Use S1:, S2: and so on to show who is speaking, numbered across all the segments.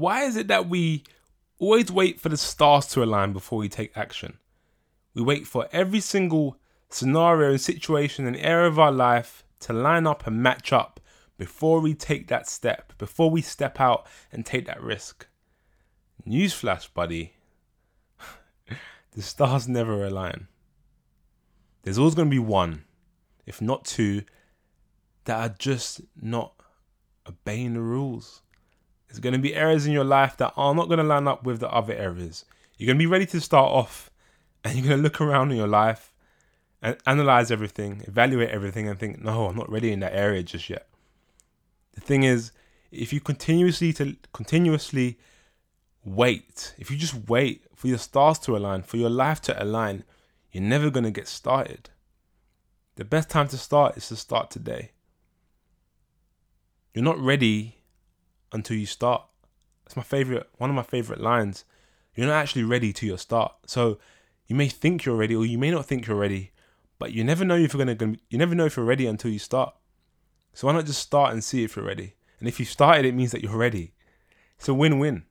S1: why is it that we always wait for the stars to align before we take action? We wait for every single scenario and situation and area of our life to line up and match up before we take that step, before we step out and take that risk. Newsflash, buddy. the stars never align. There's always going to be one, if not two, that are just not obeying the rules. There's going to be areas in your life that are not going to line up with the other areas. You're going to be ready to start off and you're going to look around in your life and analyze everything, evaluate everything, and think, no, I'm not ready in that area just yet. The thing is, if you continuously to continuously wait, if you just wait for your stars to align, for your life to align, you're never to get started. The best time to start is to start today. You're not ready until you start. That's my favorite, one of my favorite lines. You're not actually ready to your start. So you may think you're ready, or you may not think you're ready, but you never know if you're gonna. You never know if you're ready until you start. So why not just start and see if you're ready? And if you started, it means that you're ready. It's a win-win.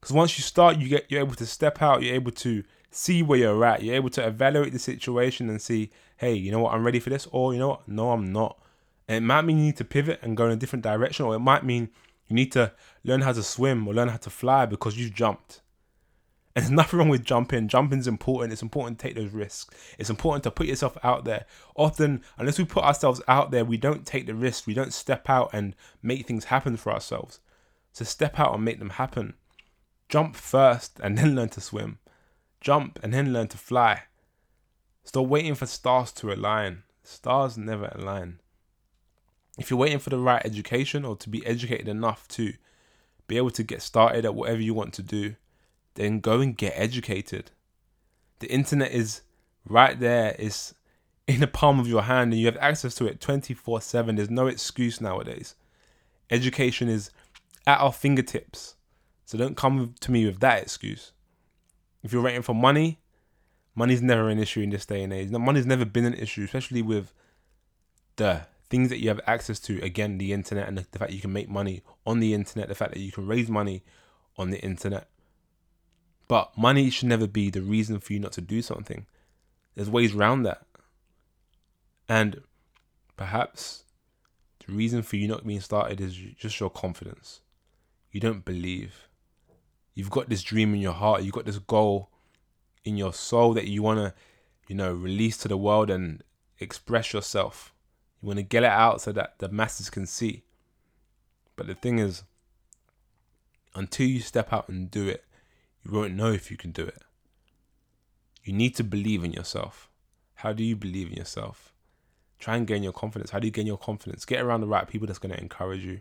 S1: Because once you start, you get you're able to step out. You're able to see where you're at. You're able to evaluate the situation and see, hey, you know what, I'm ready for this, or you know what, no, I'm not. And it might mean you need to pivot and go in a different direction, or it might mean you need to learn how to swim or learn how to fly because you've jumped. And there's nothing wrong with jumping. Jumping's important. It's important to take those risks. It's important to put yourself out there. Often, unless we put ourselves out there, we don't take the risk. We don't step out and make things happen for ourselves. So step out and make them happen. Jump first and then learn to swim. Jump and then learn to fly. Stop waiting for stars to align. Stars never align. If you're waiting for the right education or to be educated enough to be able to get started at whatever you want to do, then go and get educated. The internet is right there, it's in the palm of your hand, and you have access to it 24 7. There's no excuse nowadays. Education is at our fingertips. So don't come to me with that excuse. If you're waiting for money, money's never an issue in this day and age. Money's never been an issue, especially with the things that you have access to. Again, the internet and the, fact you can make money on the internet, the fact that you can raise money on the internet. But money should never be the reason for you not to do something. There's ways around that. And perhaps the reason for you not being started is just your confidence. You don't believe. You've got this dream in your heart, you've got this goal in your soul that you want to, you know, release to the world and express yourself. You want to get it out so that the masses can see. But the thing is, until you step out and do it, you won't know if you can do it. You need to believe in yourself. How do you believe in yourself? Try and gain your confidence. How do you gain your confidence? Get around the right people that's going to encourage you.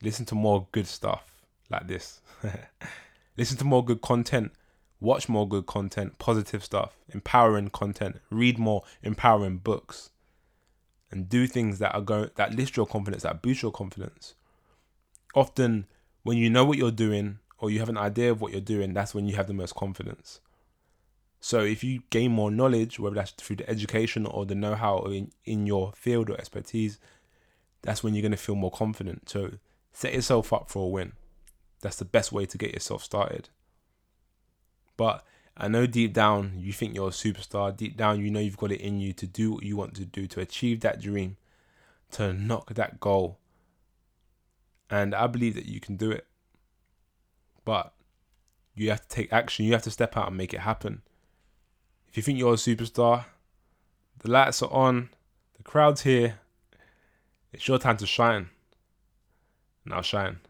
S1: Listen to more good stuff like this. Listen to more good content. Watch more good content, positive stuff, empowering content. Read more empowering books. And do things that are going that lift your confidence, that boost your confidence. Often when you know what you're doing or you have an idea of what you're doing, that's when you have the most confidence. So if you gain more knowledge, whether that's through the education or the know-how in, in your field or expertise, that's when you're going to feel more confident. So set yourself up for a win. That's the best way to get yourself started. But I know deep down you think you're a superstar. Deep down you know you've got it in you to do what you want to do, to achieve that dream, to knock that goal. And I believe that you can do it. But you have to take action. You have to step out and make it happen. If you think you're a superstar, the lights are on, the crowd's here. It's your time to shine. Now shine.